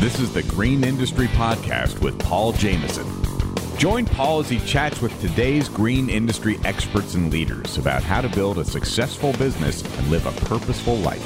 This is the Green Industry Podcast with Paul Jameson. Join Paul as he chats with today's green industry experts and leaders about how to build a successful business and live a purposeful life.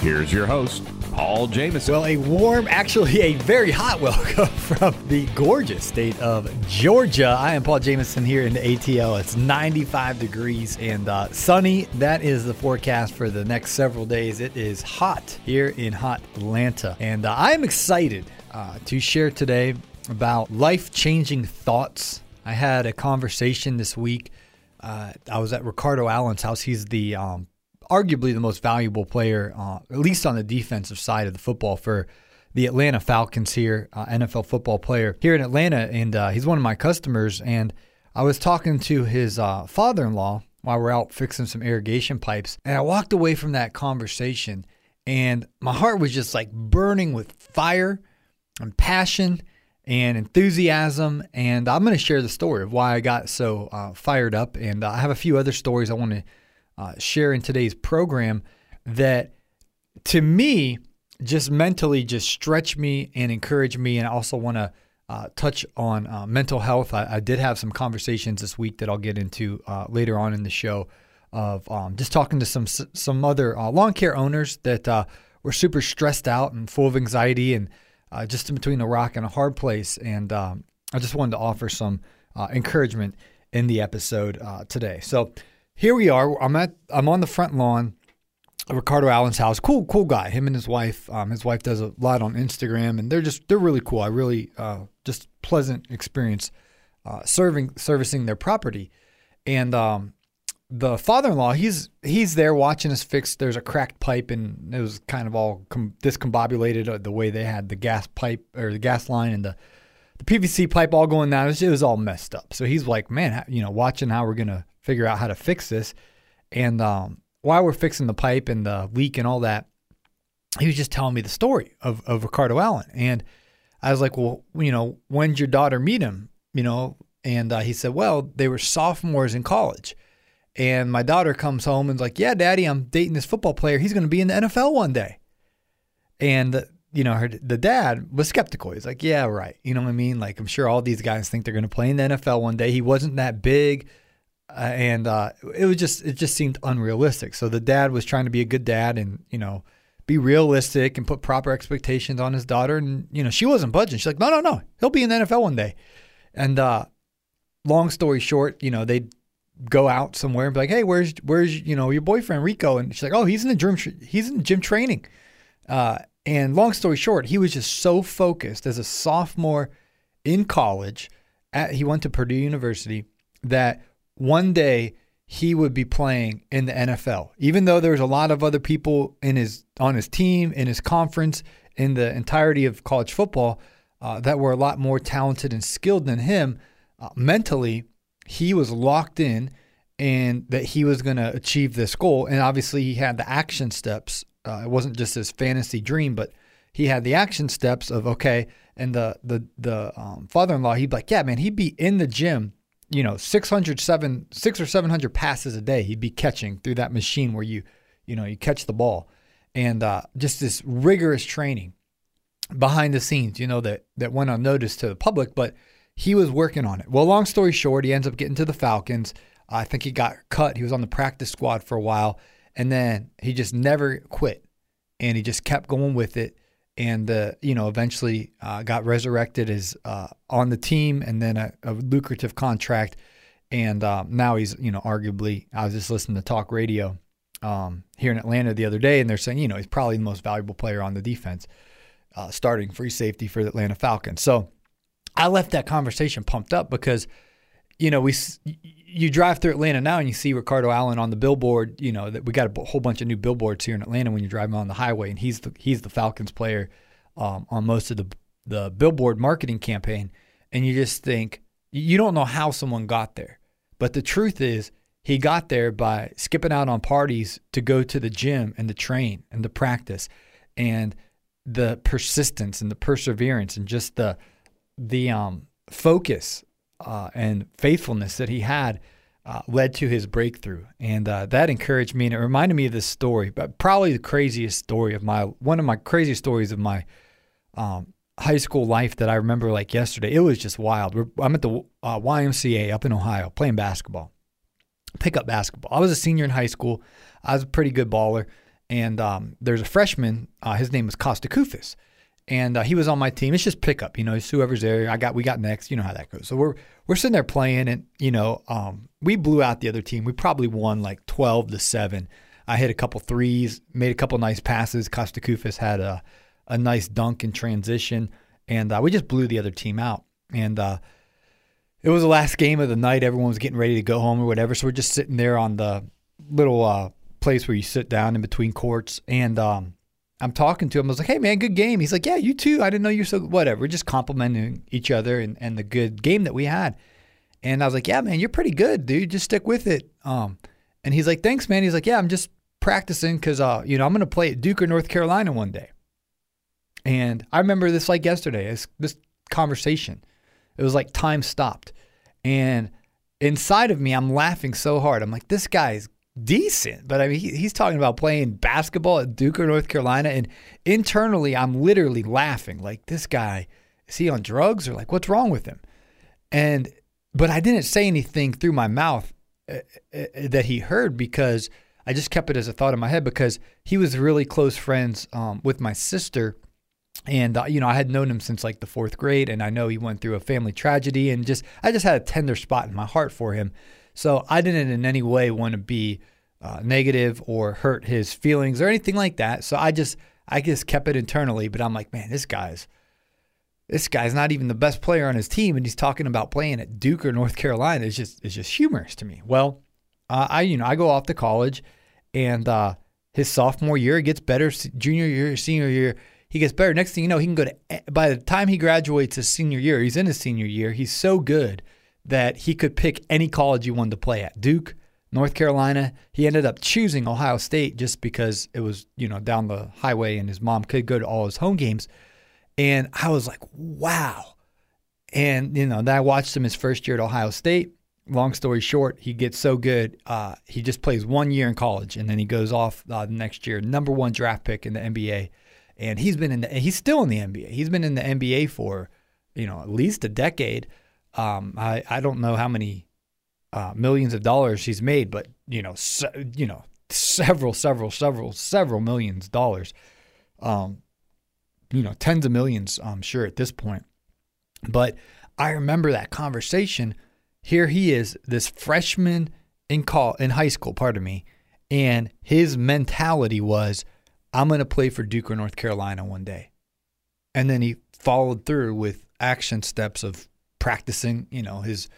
Here's your host, Paul Jameson. Well, a warm, actually a very hot welcome from the gorgeous state of Georgia. I am Paul Jameson here in the ATL. It's 95 degrees and uh, sunny. That is the forecast for the next several days. It is hot here in hot Atlanta. And uh, I am excited uh, to share today about life changing thoughts. I had a conversation this week. Uh, I was at Ricardo Allen's house. He's the um, arguably the most valuable player, uh, at least on the defensive side of the football for the Atlanta Falcons here, uh, NFL football player here in Atlanta. And uh, he's one of my customers. And I was talking to his uh, father in law while we're out fixing some irrigation pipes. And I walked away from that conversation and my heart was just like burning with fire and passion and enthusiasm. And I'm going to share the story of why I got so uh, fired up. And I have a few other stories I want to uh, share in today's program that to me just mentally just stretch me and encourage me. And I also want to uh, touch on uh, mental health. I, I, did have some conversations this week that i'll get into uh, later on in the show of um, just talking to some some other uh, lawn care owners that uh, were super stressed out and full of anxiety and just in between a rock and a hard place. And um, i just wanted to offer some encouragement in the episode today. So here we are. I'm at I'm on the front lawn Ricardo Allen's house. Cool, cool guy. Him and his wife. Um, his wife does a lot on Instagram, and they're just they're really cool. I really uh, just pleasant experience uh, serving servicing their property, and um, the father-in-law he's he's there watching us fix. There's a cracked pipe, and it was kind of all com- discombobulated uh, the way they had the gas pipe or the gas line and the the PVC pipe all going down. It was, it was all messed up. So he's like, man, you know, watching how we're gonna figure out how to fix this. And um, while we're fixing the pipe and the leak and all that, he was just telling me the story of, of Ricardo Allen. And I was like, well, you know, when'd your daughter meet him? You know, and uh, he said, well, they were sophomores in college. And my daughter comes home and's like, yeah, daddy, I'm dating this football player. He's going to be in the NFL one day. And, you know, her, the dad was skeptical. He's like, yeah, right. You know what I mean? Like, I'm sure all these guys think they're going to play in the NFL one day. He wasn't that big uh, and uh, it was just it just seemed unrealistic. So the dad was trying to be a good dad and you know be realistic and put proper expectations on his daughter, and you know she wasn't budging. She's like, no, no, no, he'll be in the NFL one day. And uh, long story short, you know they'd go out somewhere and be like, hey, where's where's you know your boyfriend Rico? And she's like, oh, he's in the gym he's in gym training. Uh, and long story short, he was just so focused as a sophomore in college. At, he went to Purdue University that one day he would be playing in the NFL, even though there was a lot of other people in his on his team, in his conference, in the entirety of college football uh, that were a lot more talented and skilled than him. Uh, mentally, he was locked in, and that he was going to achieve this goal. And obviously, he had the action steps. Uh, it wasn't just his fantasy dream, but he had the action steps of okay. And the the the um, father-in-law, he'd be like, yeah, man, he'd be in the gym you know, 600, seven, six or 700 passes a day he'd be catching through that machine where you, you know, you catch the ball. And uh, just this rigorous training behind the scenes, you know, that, that went unnoticed to the public, but he was working on it. Well, long story short, he ends up getting to the Falcons. I think he got cut. He was on the practice squad for a while, and then he just never quit, and he just kept going with it and uh, you know eventually uh, got resurrected as uh, on the team and then a, a lucrative contract. And um, now he's you know arguably I was just listening to talk radio um, here in Atlanta the other day and they're saying you know he's probably the most valuable player on the defense uh, starting free safety for the Atlanta Falcons. So I left that conversation pumped up because you know we you drive through Atlanta now and you see Ricardo Allen on the billboard. You know that we got a whole bunch of new billboards here in Atlanta when you're driving on the highway, and he's the he's the Falcons player um, on most of the the billboard marketing campaign. And you just think you don't know how someone got there, but the truth is he got there by skipping out on parties to go to the gym and the train and the practice, and the persistence and the perseverance and just the the um, focus uh, and faithfulness that he had uh, led to his breakthrough, and uh, that encouraged me. And it reminded me of this story, but probably the craziest story of my one of my craziest stories of my um, high school life that I remember like yesterday. It was just wild. I'm at the uh, YMCA up in Ohio playing basketball, pickup basketball. I was a senior in high school. I was a pretty good baller. And um, there's a freshman. Uh, his name was Kosta Koufos, and uh, he was on my team. It's just pickup, you know. It's whoever's there. I got we got next. You know how that goes. So we're we're sitting there playing, and you know, um, we blew out the other team. We probably won like twelve to seven. I hit a couple threes, made a couple nice passes. Kosta Koufos had a a nice dunk in transition, and uh, we just blew the other team out. And uh, it was the last game of the night. Everyone was getting ready to go home or whatever. So we're just sitting there on the little uh, place where you sit down in between courts, and um, I'm talking to him. I was like, "Hey, man, good game." He's like, "Yeah, you too. I didn't know you're so whatever." We're just complimenting each other and, and the good game that we had. And I was like, "Yeah, man, you're pretty good, dude. Just stick with it." Um, and he's like, "Thanks, man." He's like, "Yeah, I'm just practicing because uh, you know I'm to play at Duke or North Carolina one day." And I remember this like yesterday. This, this conversation, it was like time stopped, and inside of me, I'm laughing so hard. I'm like, "This guy's decent, but I mean, he, he's talking about playing basketball at Duke or North Carolina, and internally, I'm literally laughing like, this guy is he on drugs or like what's wrong with him? And but I didn't say anything through my mouth uh, uh, that he heard because I just kept it as a thought in my head because he was really close friends um, with my sister. And uh, you know, I had known him since like the fourth grade, and I know he went through a family tragedy, and just I just had a tender spot in my heart for him. So I didn't in any way want to be uh, negative or hurt his feelings or anything like that. So I just I just kept it internally. But I'm like, man, this guy's this guy's not even the best player on his team, and he's talking about playing at Duke or North Carolina. It's just it's just humorous to me. Well, uh, I you know I go off to college, and uh, his sophomore year gets better. Junior year, senior year, he gets better. Next thing you know, he can go to. By the time he graduates his senior year, he's in his senior year. He's so good that he could pick any college he wanted to play at Duke, North Carolina. He ended up choosing Ohio State just because it was, you know, down the highway and his mom could go to all his home games. And I was like, wow. And, you know, I watched him his first year at Ohio State. Long story short, he gets so good. Uh, he just plays one year in college and then he goes off uh, the next year, number one draft pick in the NBA. And he's been in the, he's still in the NBA. He's been in the NBA for, you know, at least a decade. Um, I, I don't know how many uh, millions of dollars he's made, but you know, you know, several, several, several, several millions of dollars. Um, you know, tens of millions, I'm sure at this point. But I remember that conversation. Here he is, this freshman in call in high school, pardon me, and his mentality was, I'm going to play for Duke or North Carolina one day. And then he followed through with action steps of practicing, you know, his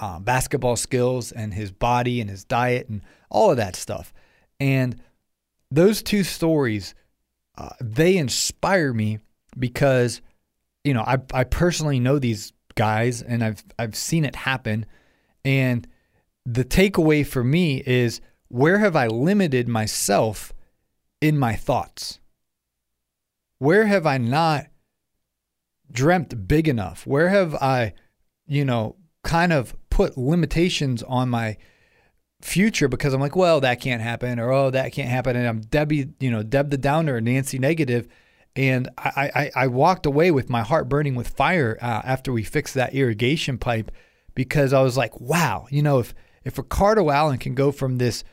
uh, basketball skills and his body and his diet and all of that stuff. And those two stories, uh, they inspire me because, you know, I, I personally know these guys and I've I've seen it happen. And the takeaway for me is where have I limited myself in my thoughts? Where have I not dreamt big enough? Where have I, you know, kind of put limitations on my future because I'm like, well, that can't happen, or oh, that can't happen, and I'm Debbie, you know, Deb the downer, Nancy negative, and I I, I walked away with my heart burning with fire uh, after we fixed that irrigation pipe because I was like, wow, you know, if if Ricardo Allen can go from this,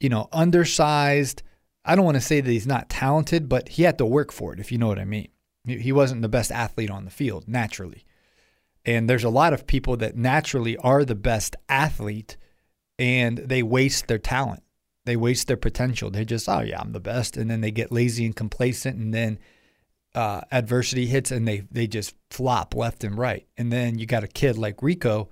you know, undersized, I don't want to say that he's not talented, but he had to work for it, if you know what I mean. He wasn't the best athlete on the field naturally. And there's a lot of people that naturally are the best athlete and they waste their talent. They waste their potential. They just, oh, yeah, I'm the best. And then they get lazy and complacent. And then uh, adversity hits and they, they just flop left and right. And then you got a kid like Rico,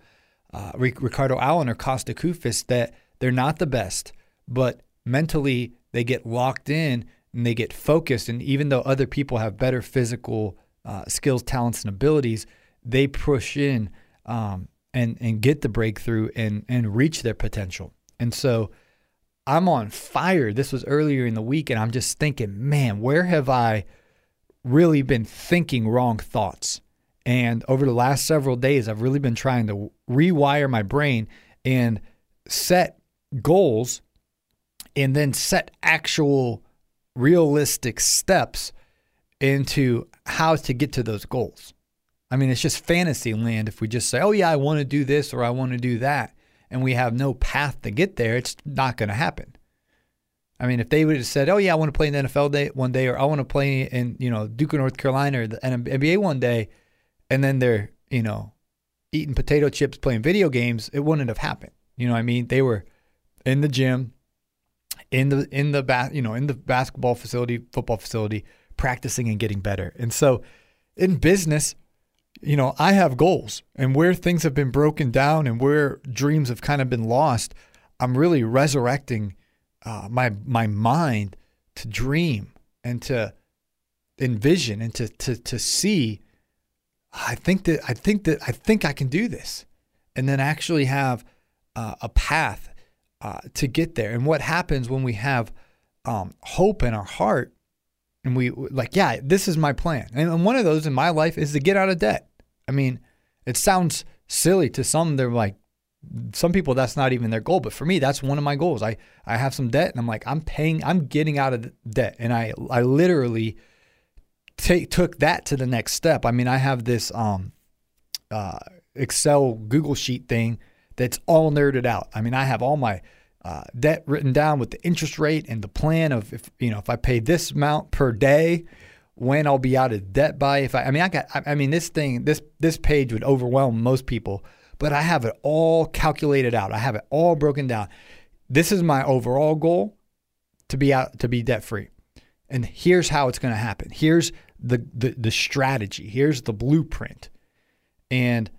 uh, Ricardo Allen or Kosta Koufos that they're not the best, but mentally they get locked in and they get focused. And even though other people have better physical uh, skills, talents, and abilities, they push in um, and and get the breakthrough and and reach their potential. And so I'm on fire. This was earlier in the week, and I'm just thinking, man, where have I really been thinking wrong thoughts? And over the last several days, I've really been trying to rewire my brain and set goals and then set actual realistic steps into how to get to those goals. I mean, it's just fantasy land if we just say, oh, yeah, I want to do this or I want to do that, and we have no path to get there, it's not going to happen. I mean, if they would have said, "Oh yeah, I want to play in the NFL day one day," or "I want to play in you know Duke of North Carolina or the NBA one day," and then they're you know eating potato chips, playing video games, it wouldn't have happened. You know what I mean? They were in the gym, in the in the ba- you know in the basketball facility, football facility, practicing and getting better. And so, in business, you know, I have goals, and where things have been broken down and where dreams have kind of been lost, I'm really resurrecting uh, my my mind to dream and to envision and to to to see. I think that I think that I think I can do this, and then actually have uh, a path uh, to get there. And what happens when we have um, hope in our heart, and we like, yeah, this is my plan. And one of those in my life is to get out of debt. I mean, it sounds silly to some. They're like, some people that's not even their goal but for me that's one of my goals i i have some debt and i'm like i'm paying i'm getting out of debt and i i literally take took that to the next step i mean i have this um uh excel google sheet thing that's all nerded out i mean i have all my uh, debt written down with the interest rate and the plan of if you know if i pay this amount per day when I'll be out of debt by if I I mean I got I mean this thing this this page would overwhelm most people but I have it all calculated out. I have it all broken down. This is my overall goal to be out to be debt free. And here's how it's going to happen. Here's the, the the strategy. Here's the blueprint. And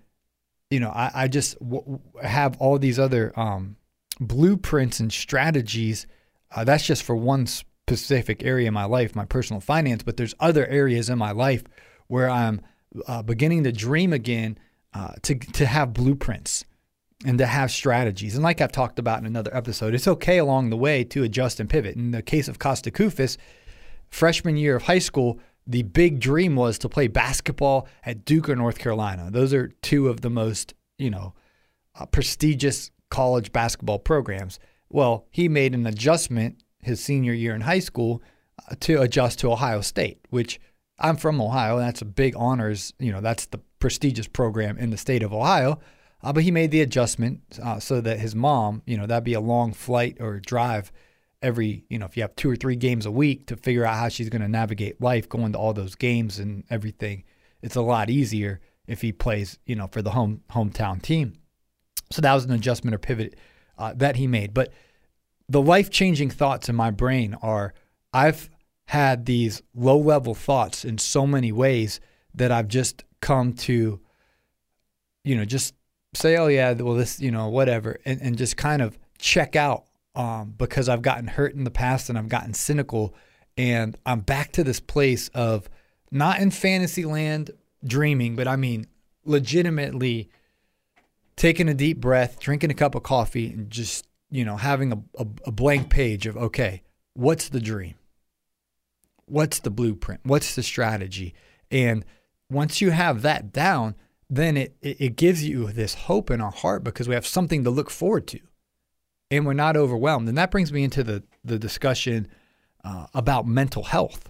you know, I, I just w- have all these other um, blueprints and strategies. Uh, that's just for one specific area in my life, my personal finance. But there's other areas in my life where I'm uh, beginning to dream again uh, to to have blueprints and to have strategies. And like I've talked about in another episode, it's okay along the way to adjust and pivot. In the case of Kosta Koufos, freshman year of high school, the big dream was to play basketball at Duke or North Carolina. Those are two of the most, you know, uh, prestigious college basketball programs. Well, he made an adjustment his senior year in high school uh, to adjust to Ohio State, which I'm from Ohio. And that's a big honors. You know, that's the prestigious program in the state of Ohio. Uh, but he made the adjustment uh, so that his mom, you know, that'd be a long flight or drive every, you know, if you have two or three games a week to figure out how she's going to navigate life going to all those games and everything. It's a lot easier if he plays, you know, for the home hometown team. So that was an adjustment or pivot uh, that he made. But the life changing thoughts in my brain are I've had these low level thoughts in so many ways that I've just come to, you know, just say, oh, yeah, well, this, you know, whatever, and, and just kind of check out um, because I've gotten hurt in the past and I've gotten cynical. And I'm back to this place of not in fantasy land dreaming, but I mean, legitimately taking a deep breath, drinking a cup of coffee, and just, you know, having a, a, a blank page of, okay, what's the dream? What's the blueprint? What's the strategy? And once you have that down, then it, it gives you this hope in our heart because we have something to look forward to and we're not overwhelmed. And that brings me into the, the discussion uh, about mental health.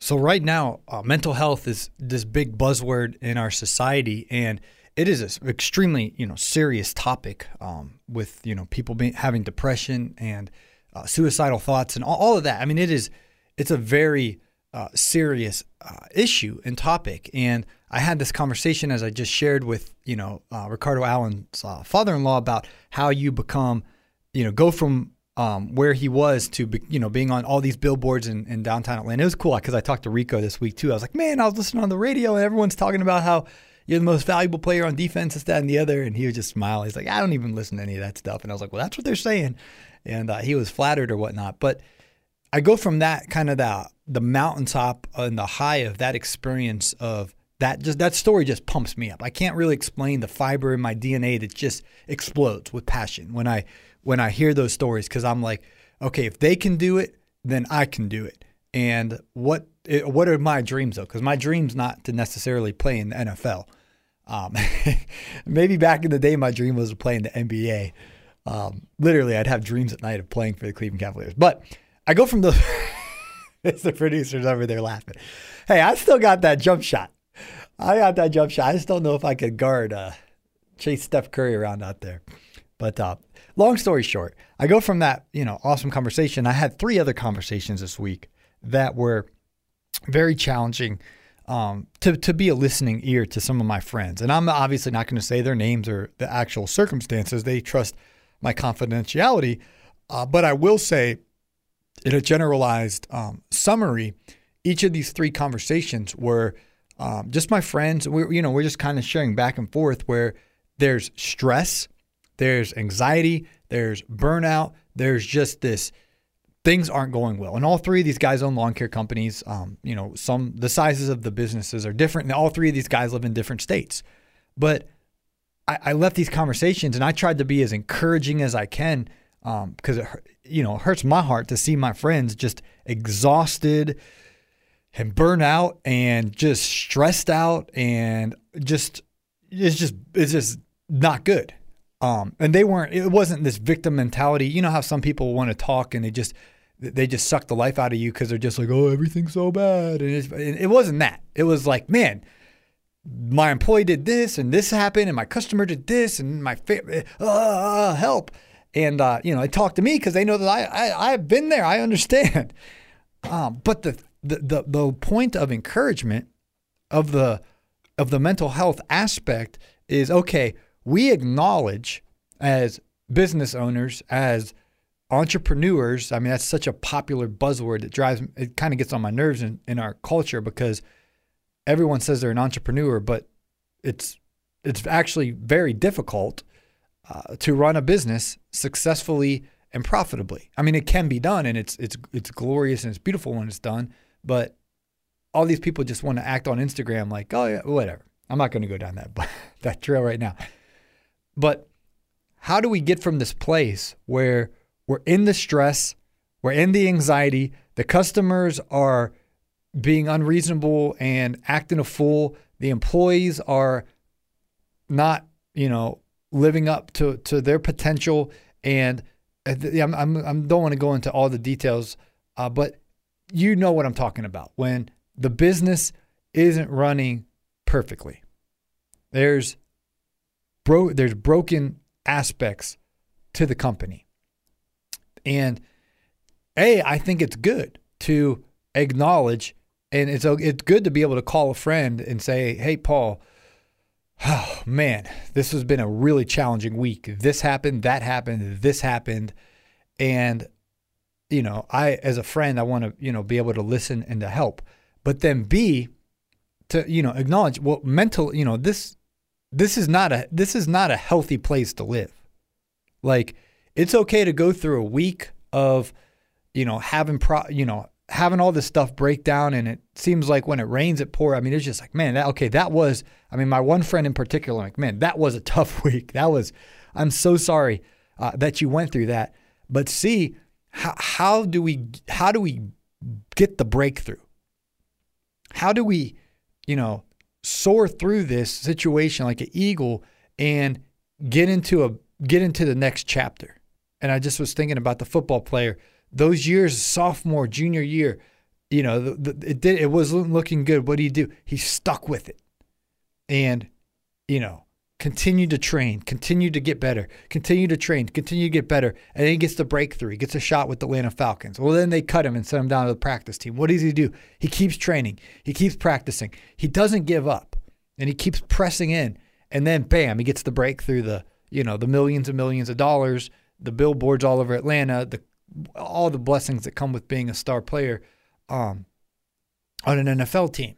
So, right now, uh, mental health is this big buzzword in our society, and it is an extremely you know serious topic um, with you know people being, having depression and uh, suicidal thoughts and all, all, of that. I mean, it is it's a very uh, serious uh, issue and topic. And I had this conversation as I just shared with you know uh, Ricardo Allen's father-in-law about how you become, you know, go from um, where he was to be, you know being on all these billboards in, in downtown Atlanta. It was cool because I talked to Rico this week too. I was like, man, I was listening on the radio and everyone's talking about how you're the most valuable player on defense, this, that, and the other. And he was just smiling. He's like, I don't even listen to any of that stuff. And I was like, well, that's what they're saying. And uh, he was flattered or whatnot. But I go from that kind of that the mountaintop and the high of that experience of that just that story just pumps me up. I can't really explain the fiber in my DNA that just explodes with passion when I when I hear those stories because I'm like, okay, if they can do it, then I can do it. And what what are my dreams though? Because my dream's not to necessarily play in the NFL. Um, maybe back in the day, my dream was to play in the NBA. Um, literally, I'd have dreams at night of playing for the Cleveland Cavaliers. But I go from the it's the producers over there laughing. Hey, I still got that jump shot. I got that jump shot. I just don't know if I could guard uh, chase Steph Curry around out there. But uh, long story short, I go from that you know awesome conversation. I had three other conversations this week that were very challenging um, to to be a listening ear to some of my friends. And I'm obviously not going to say their names or the actual circumstances. They trust my confidentiality. Uh, but I will say, in a generalized um, summary, each of these three conversations were um, just my friends. We, you know, we're just kind of sharing back and forth where there's stress, there's anxiety, there's burnout, there's just this things aren't going well. And all three of these guys own lawn care companies. Um, you know, some the sizes of the businesses are different. And all three of these guys live in different states. But I, I left these conversations and I tried to be as encouraging as I can because um, it you know it hurts my heart to see my friends just exhausted and burnt out and just stressed out and just it's just it's just not good. Um, and they weren't. It wasn't this victim mentality. You know how some people want to talk and they just they just suck the life out of you because they're just like, oh, everything's so bad. And, and it wasn't that. It was like, man, my employee did this and this happened and my customer did this and my fa- uh, help. And uh, you know, they talk to me because they know that I, I I've been there. I understand. Um, but the, the the the point of encouragement of the of the mental health aspect is okay. We acknowledge as business owners, as entrepreneurs. I mean, that's such a popular buzzword that drives it. Kind of gets on my nerves in, in our culture because everyone says they're an entrepreneur, but it's it's actually very difficult uh, to run a business successfully and profitably. I mean, it can be done, and it's it's it's glorious and it's beautiful when it's done. But all these people just want to act on Instagram like, oh yeah, whatever. I'm not going to go down that that trail right now. But how do we get from this place where we're in the stress, we're in the anxiety, the customers are being unreasonable and acting a fool. The employees are not, you know, living up to, to their potential. And uh, I'm, I'm, I don't want to go into all the details, uh, but you know what I'm talking about. When the business isn't running perfectly, there's bro, there's broken aspects to the company. And A, I think it's good to acknowledge and it's it's good to be able to call a friend and say, "Hey, Paul, oh man, this has been a really challenging week. This happened, that happened, this happened," and you know, I as a friend, I want to you know be able to listen and to help, but then B, to you know acknowledge well, mental, you know this this is not a this is not a healthy place to live. Like it's okay to go through a week of you know having pro you know having all this stuff break down and it seems like when it rains it pours. I mean, it's just like, man, that, okay, that was, I mean, my one friend in particular, like, man, that was a tough week. That was, I'm so sorry uh, that you went through that. But see, how, how do we, how do we get the breakthrough? How do we, you know, soar through this situation like an eagle and get into a, get into the next chapter? And I just was thinking about the football player those years, sophomore, junior year, you know, the, the, it did it wasn't looking good. What do you do? He stuck with it, and you know, continued to train, continue to get better, continue to train, continue to get better, and then he gets the breakthrough. He gets a shot with the Atlanta Falcons. Well, then they cut him and send him down to the practice team. What does he do? He keeps training, he keeps practicing, he doesn't give up, and he keeps pressing in. And then, bam, he gets the breakthrough. The you know the millions and millions of dollars, the billboards all over Atlanta, the all the blessings that come with being a star player um, on an NFL team.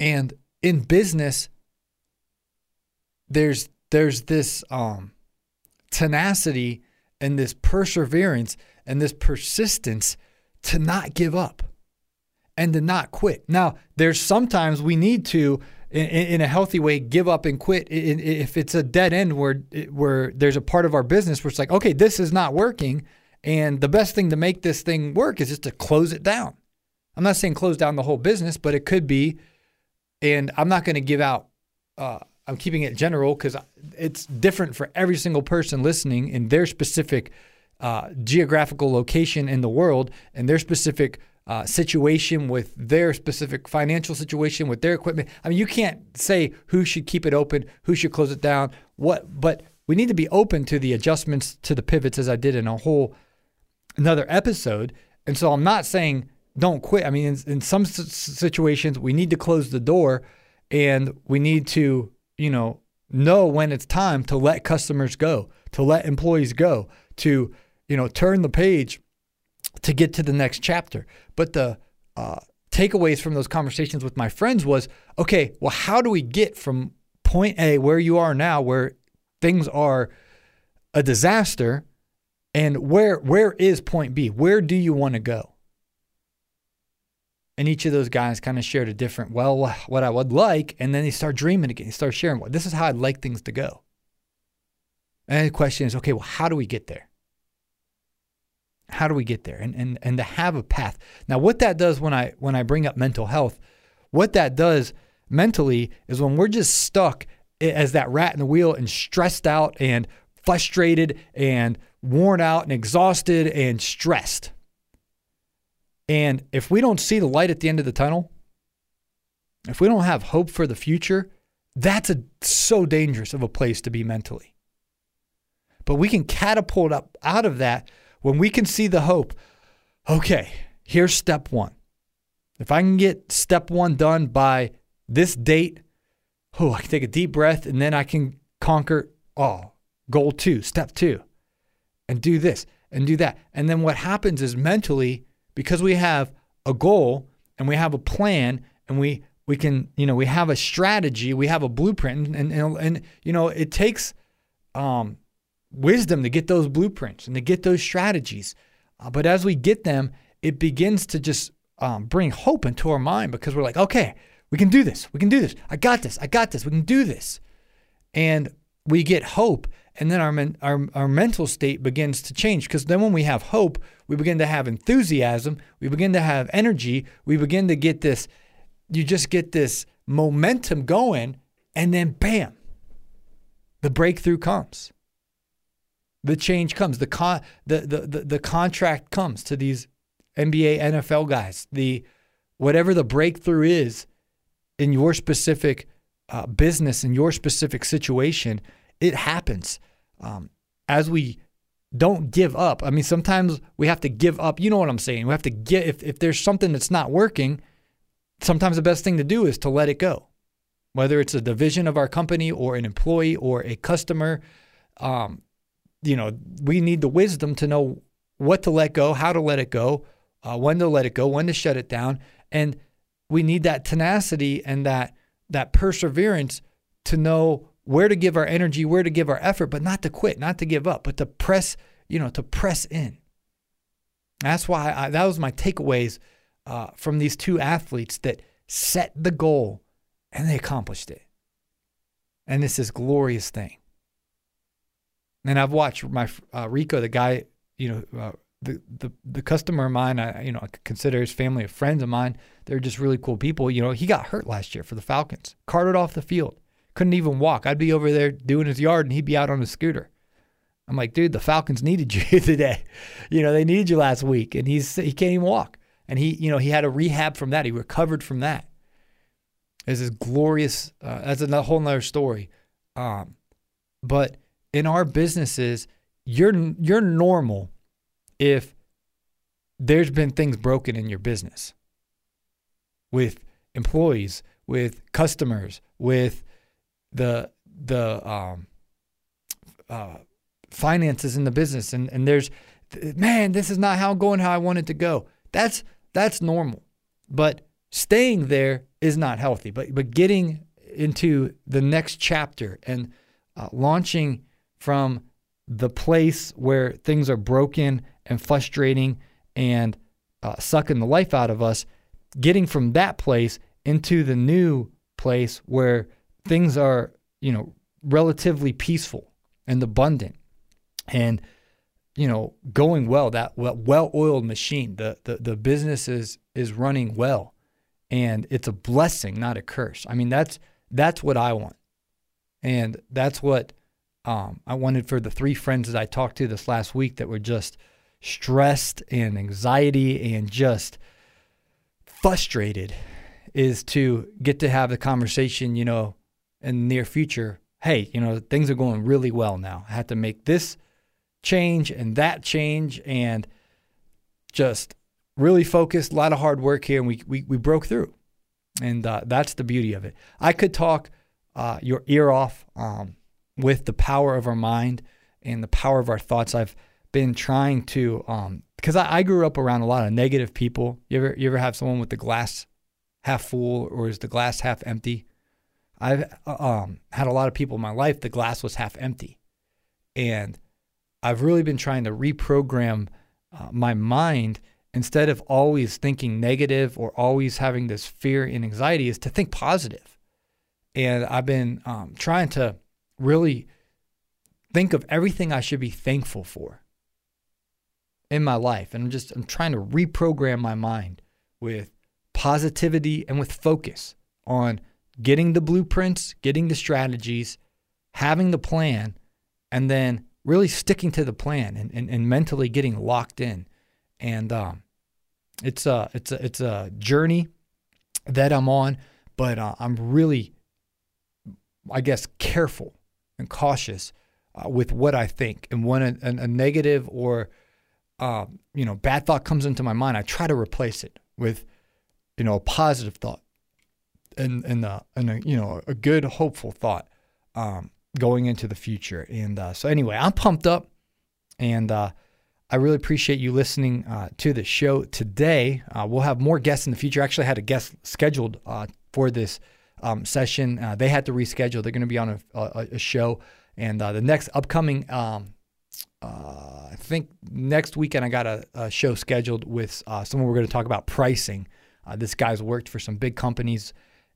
And in business, there's there's this um, tenacity and this perseverance and this persistence to not give up and to not quit. Now, there's sometimes we need to, in, in a healthy way, give up and quit if it's a dead end where where there's a part of our business where it's like, okay, this is not working and the best thing to make this thing work is just to close it down. I'm not saying close down the whole business, but it could be. And I'm not going to give out, uh, I'm keeping it general because it's different for every single person listening in their specific uh, geographical location in the world and their specific uh, situation, with their specific financial situation, with their equipment. I mean, you can't say who should keep it open, who should close it down, what, but we need to be open to the adjustments to the pivots as I did in a whole another episode. And so I'm not saying don't quit. I mean, in, in some situations, we need to close the door and we need to, you know, know when it's time to let customers go, to let employees go, to, you know, turn the page to get to the next chapter. But the uh, takeaways from those conversations with my friends was okay, well, how do we get from point A, where you are now, where things are a disaster, and where where is point B? Where do you want to go? And each of those guys kind of shared a different, well, what I would like. And then they start dreaming again. They start sharing, well, this is how I'd like things to go. And the question is, okay, well, how do we get there? How do we get there? And, and, and to have a path. Now, what that does when I, when I bring up mental health, what that does mentally is when we're just stuck as that rat in the wheel and stressed out and frustrated and worn out and exhausted and stressed and if we don't see the light at the end of the tunnel, if we don't have hope for the future, that's a so dangerous of a place to be mentally. But we can catapult up out of that when we can see the hope. Okay, here's step 1. If I can get step 1 done by this date, oh, I can take a deep breath and then I can conquer oh, goal 2, step 2 and do this and do that. And then what happens is mentally because we have a goal and we have a plan and we we can you know we have a strategy we have a blueprint and and, and you know it takes um, wisdom to get those blueprints and to get those strategies. Uh, but as we get them it begins to just um, bring hope into our mind because we're like okay we can do this we can do this i got this i got this we can do this. And we get hope and then our, men, our, our mental state begins to change because then when we have hope we begin to have enthusiasm we begin to have energy we begin to get this you just get this momentum going and then bam the breakthrough comes. The change comes. The con the, the, the, the contract comes to these nba nfl guys. The whatever the breakthrough is in your specific uh, business in your specific situation it happens. Um, as we don't give up. I mean, sometimes we have to give up. You know what I'm saying? We have to get if if there's something that's not working. Sometimes the best thing to do is to let it go, whether it's a division of our company or an employee or a customer. Um, you know, we need the wisdom to know what to let go, how to let it go, uh, when to let it go, when to shut it down, and we need that tenacity and that that perseverance to know where to give our energy, where to give our effort, but not to quit, not to give up, but to press, you know, to press in. That's why I, that was my takeaways uh, from these two athletes that set the goal and they accomplished it. And this glorious thing. And I've watched my uh, Rico, the guy, you know, uh, the, the the customer of mine, I you know I consider his family a friends of mine. They're just really cool people. You know, he got hurt last year for the Falcons, carted off the field couldn't even walk. I'd be over there doing his yard and he'd be out on a scooter. I'm like, dude, the Falcons needed you today. You know, they needed you last week, and he's he can't even walk. And he, you know, he had a rehab from that. He recovered from that. It's this glorious. Uh, that's a whole nother story. Um, but in our businesses, you're you're normal if there's been things broken in your business with employees, with customers, with the the um, uh, finances in the business, and and there's man, this is not how I'm going how I want it to go. That's that's normal, but staying there is not healthy. But but getting into the next chapter and uh, launching from the place where things are broken and frustrating and uh, sucking the life out of us, getting from that place into the new place where things are, you know, relatively peaceful and abundant and you know going well that well-oiled machine the, the the business is is running well and it's a blessing not a curse. I mean that's that's what i want. And that's what um, i wanted for the three friends that i talked to this last week that were just stressed and anxiety and just frustrated is to get to have the conversation, you know, in the near future. Hey, you know, things are going really well now. I had to make this change and that change and just really focused, a lot of hard work here, and we, we, we broke through. And uh, that's the beauty of it. I could talk uh, your ear off um, with the power of our mind and the power of our thoughts. I've been trying to, because um, I, I, grew up around a lot of negative people. You ever, you ever have someone with the glass half full or is the glass half empty? I've uh, um, had a lot of people in my life, the glass was half empty. And I've really been trying to reprogram uh, my mind instead of always thinking negative or always having this fear and anxiety is to think positive. And I've been um, trying to really think of everything I should be thankful for in my life. And I'm just I'm trying to reprogram my mind with positivity and with focus on getting the blueprints, getting the strategies, having the plan, and then really sticking to the plan and, and, and mentally getting locked in. And um, it's a it's a it's a journey that I'm on, but uh, I'm really, I guess, careful and cautious uh, with what I think. And when a, a negative or uh, you know bad thought comes into my mind, I try to replace it with you know a positive thought and and, uh, and a, you know a good hopeful thought um, going into the future. And uh, so anyway, I'm pumped up, and uh, I really appreciate you listening uh, to the show today. Uh, we'll have more guests in the future. I actually, had a guest scheduled uh, for this um, session. Uh, they had to reschedule. They're going to be on a, a, a show, and uh, the next upcoming, um, uh, I think next weekend, I got a, a show scheduled with someone we're going to talk about pricing. this guy's worked for some big companies,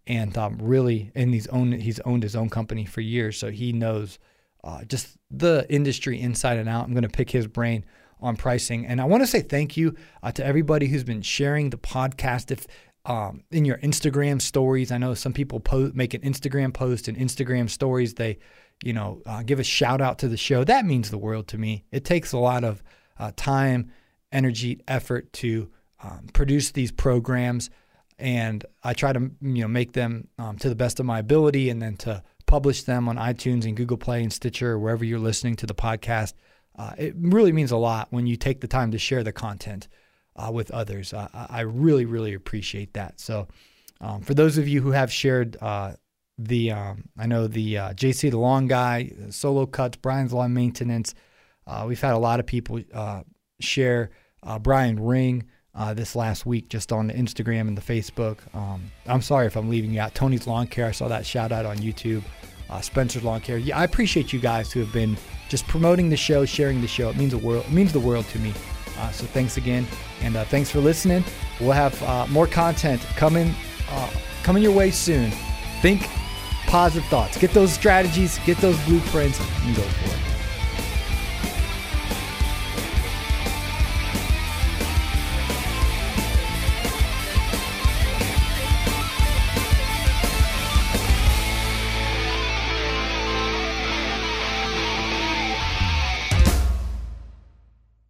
and um, really, and he's owned he's owned his own company for years, so he knows just the industry inside and out. I'm going to pick his brain on pricing. And I want to say thank you uh, to everybody who's been sharing the podcast. If um, in your Instagram stories, I know some people post, make an Instagram post and Instagram stories. They, you know, uh, give a shout out to the show. That means the world to me. It takes a lot of uh, time, energy, effort to um, produce these programs, and I try to you know make them um, to the best of my ability, and then to publish them on iTunes and Google Play and Stitcher, or wherever you're listening to the podcast. Uh, it really means a lot when you take the time to share the content uh, with others. Uh, I really, really appreciate that. So, um, for those of you who have shared uh, the, um, I know the uh, JC the Long Guy, Solo Cuts, Brian's Lawn Maintenance, uh, we've had a lot of people share Brian Ring. This last week, just on the Instagram and the Facebook. Um, I'm sorry if I'm leaving you out. Tony's Lawn Care, I saw that shout out on YouTube. Spencer's Lawn Care. Yeah, I appreciate you guys who have been just promoting the show, sharing the show. It means the world. It means the world to me. Uh, so thanks again, and uh, thanks for listening. We'll have uh, more content coming uh, coming your way soon. Think positive thoughts. Get those strategies. Get those blueprints, and go for it.